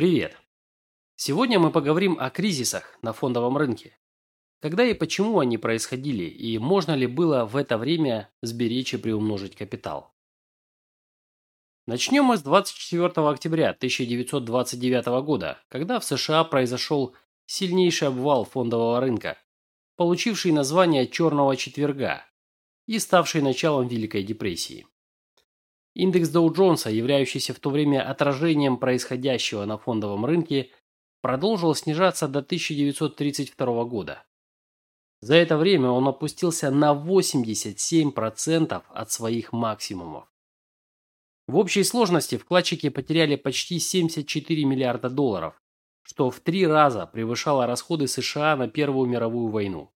Привет! Сегодня мы поговорим о кризисах на фондовом рынке. Когда и почему они происходили, и можно ли было в это время сберечь и приумножить капитал. Начнем мы с 24 октября 1929 года, когда в США произошел сильнейший обвал фондового рынка, получивший название «Черного четверга» и ставший началом Великой депрессии. Индекс Доу-Джонса, являющийся в то время отражением происходящего на фондовом рынке, продолжил снижаться до 1932 года. За это время он опустился на 87% от своих максимумов. В общей сложности вкладчики потеряли почти 74 миллиарда долларов, что в три раза превышало расходы США на Первую мировую войну.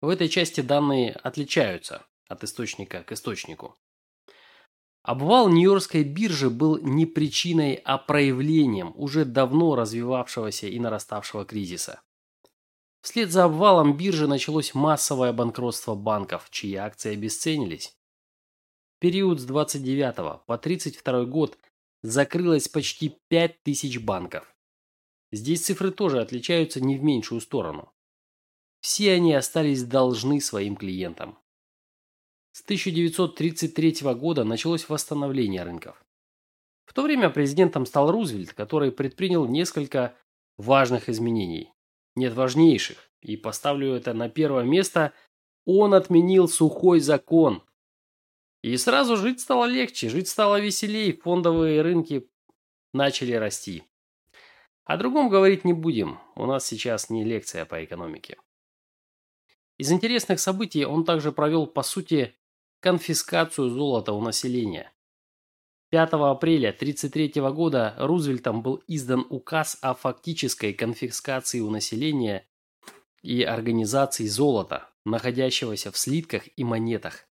В этой части данные отличаются от источника к источнику. Обвал Нью-Йоркской биржи был не причиной, а проявлением уже давно развивавшегося и нараставшего кризиса. Вслед за обвалом биржи началось массовое банкротство банков, чьи акции обесценились. В период с 29 по 32 год закрылось почти 5000 банков. Здесь цифры тоже отличаются не в меньшую сторону. Все они остались должны своим клиентам. С 1933 года началось восстановление рынков. В то время президентом стал Рузвельт, который предпринял несколько важных изменений. Нет важнейших, и поставлю это на первое место, он отменил сухой закон. И сразу жить стало легче, жить стало веселей, фондовые рынки начали расти. О другом говорить не будем, у нас сейчас не лекция по экономике. Из интересных событий он также провел, по сути, конфискацию золота у населения. 5 апреля 1933 года Рузвельтом был издан указ о фактической конфискации у населения и организации золота, находящегося в слитках и монетах.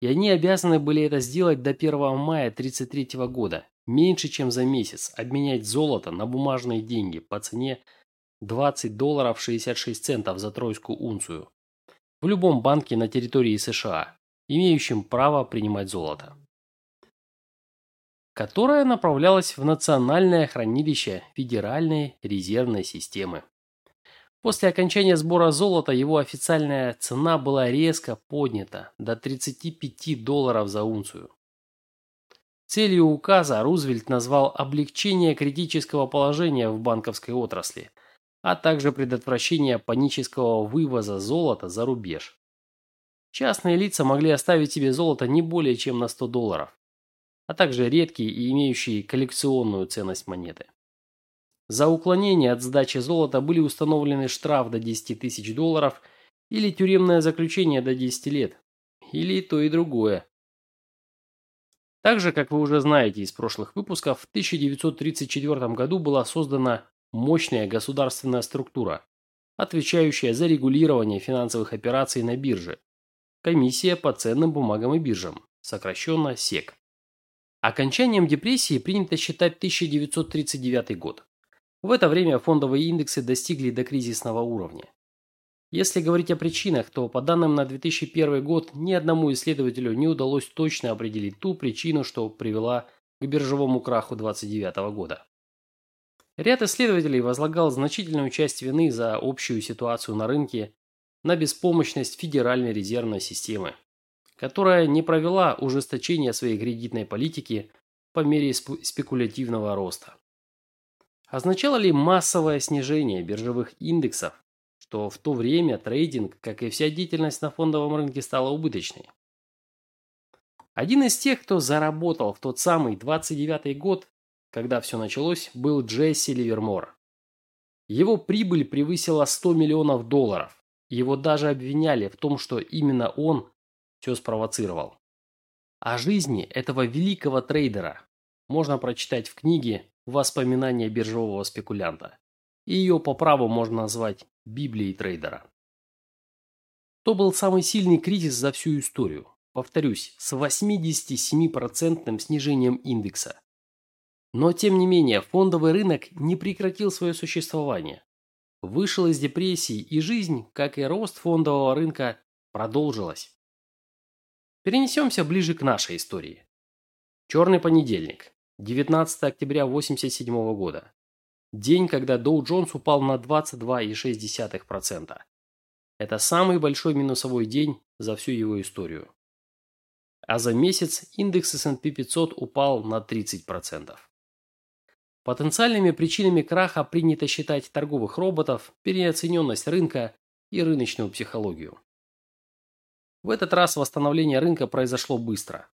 И они обязаны были это сделать до 1 мая 1933 года, меньше чем за месяц, обменять золото на бумажные деньги по цене 20 долларов 66 центов за тройскую унцию в любом банке на территории США имеющим право принимать золото, которое направлялось в Национальное хранилище Федеральной резервной системы. После окончания сбора золота его официальная цена была резко поднята до 35 долларов за унцию. Целью указа Рузвельт назвал облегчение критического положения в банковской отрасли, а также предотвращение панического вывоза золота за рубеж. Частные лица могли оставить себе золото не более чем на 100 долларов, а также редкие и имеющие коллекционную ценность монеты. За уклонение от сдачи золота были установлены штраф до 10 тысяч долларов или тюремное заключение до 10 лет, или то и другое. Также, как вы уже знаете из прошлых выпусков, в 1934 году была создана мощная государственная структура, отвечающая за регулирование финансовых операций на бирже, Комиссия по ценным бумагам и биржам, сокращенно СЕК. Окончанием депрессии принято считать 1939 год. В это время фондовые индексы достигли до кризисного уровня. Если говорить о причинах, то по данным на 2001 год ни одному исследователю не удалось точно определить ту причину, что привела к биржевому краху 1929 года. Ряд исследователей возлагал значительную часть вины за общую ситуацию на рынке на беспомощность Федеральной резервной системы, которая не провела ужесточения своей кредитной политики по мере спекулятивного роста. Означало ли массовое снижение биржевых индексов, что в то время трейдинг, как и вся деятельность на фондовом рынке, стала убыточной? Один из тех, кто заработал в тот самый 29-й год, когда все началось, был Джесси Ливермор. Его прибыль превысила 100 миллионов долларов. Его даже обвиняли в том, что именно он все спровоцировал. О жизни этого великого трейдера можно прочитать в книге «Воспоминания биржевого спекулянта». И ее по праву можно назвать Библией трейдера. То был самый сильный кризис за всю историю. Повторюсь, с 87% снижением индекса. Но тем не менее, фондовый рынок не прекратил свое существование вышел из депрессии, и жизнь, как и рост фондового рынка, продолжилась. Перенесемся ближе к нашей истории. Черный понедельник. 19 октября 1987 года. День, когда Доу Джонс упал на 22,6%. Это самый большой минусовой день за всю его историю. А за месяц индекс S&P 500 упал на 30%. Потенциальными причинами краха принято считать торговых роботов, переоцененность рынка и рыночную психологию. В этот раз восстановление рынка произошло быстро.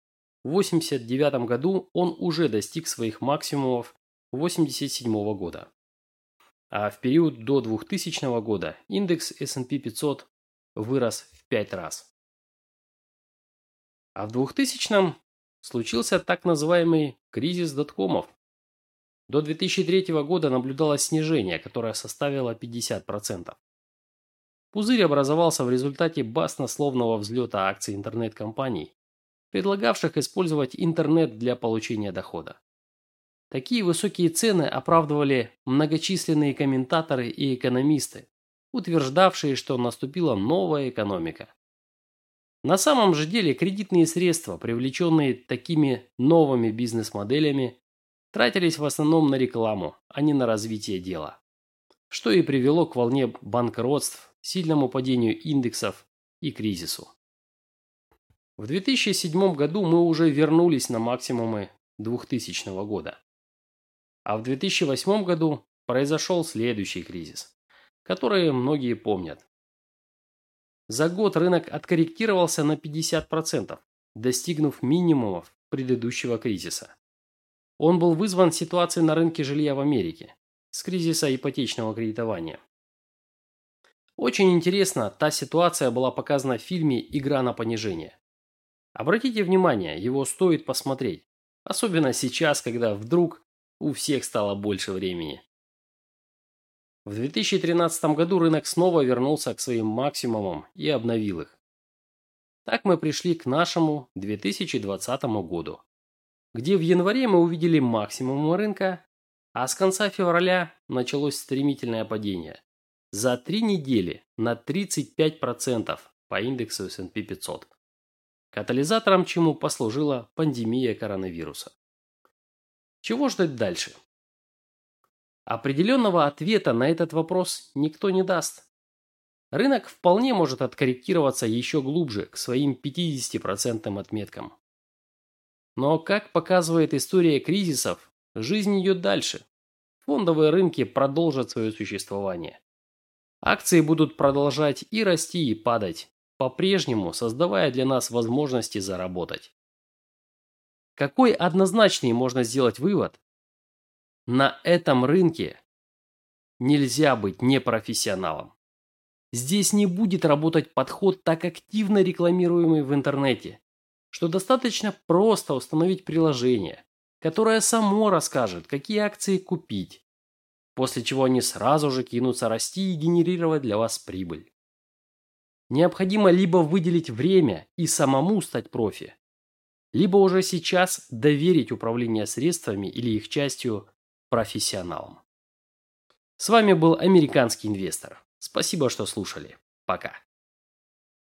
В 1989 году он уже достиг своих максимумов 1987 года. А в период до 2000 года индекс S&P 500 вырос в 5 раз. А в 2000-м случился так называемый кризис доткомов. До 2003 года наблюдалось снижение, которое составило 50%. Пузырь образовался в результате баснословного взлета акций интернет-компаний, предлагавших использовать интернет для получения дохода. Такие высокие цены оправдывали многочисленные комментаторы и экономисты, утверждавшие, что наступила новая экономика. На самом же деле кредитные средства, привлеченные такими новыми бизнес-моделями, тратились в основном на рекламу, а не на развитие дела. Что и привело к волне банкротств, сильному падению индексов и кризису. В 2007 году мы уже вернулись на максимумы 2000 года. А в 2008 году произошел следующий кризис, который многие помнят. За год рынок откорректировался на 50%, достигнув минимумов предыдущего кризиса. Он был вызван ситуацией на рынке жилья в Америке, с кризиса ипотечного кредитования. Очень интересно, та ситуация была показана в фильме «Игра на понижение». Обратите внимание, его стоит посмотреть. Особенно сейчас, когда вдруг у всех стало больше времени. В 2013 году рынок снова вернулся к своим максимумам и обновил их. Так мы пришли к нашему 2020 году, где в январе мы увидели максимум рынка, а с конца февраля началось стремительное падение. За три недели на 35% по индексу S&P 500. Катализатором чему послужила пандемия коронавируса. Чего ждать дальше? Определенного ответа на этот вопрос никто не даст. Рынок вполне может откорректироваться еще глубже, к своим 50% отметкам. Но, как показывает история кризисов, жизнь идет дальше. Фондовые рынки продолжат свое существование. Акции будут продолжать и расти, и падать, по-прежнему создавая для нас возможности заработать. Какой однозначный можно сделать вывод? На этом рынке нельзя быть непрофессионалом. Здесь не будет работать подход, так активно рекламируемый в интернете, что достаточно просто установить приложение, которое само расскажет, какие акции купить, после чего они сразу же кинутся расти и генерировать для вас прибыль. Необходимо либо выделить время и самому стать профи, либо уже сейчас доверить управление средствами или их частью профессионалам. С вами был американский инвестор. Спасибо, что слушали. Пока.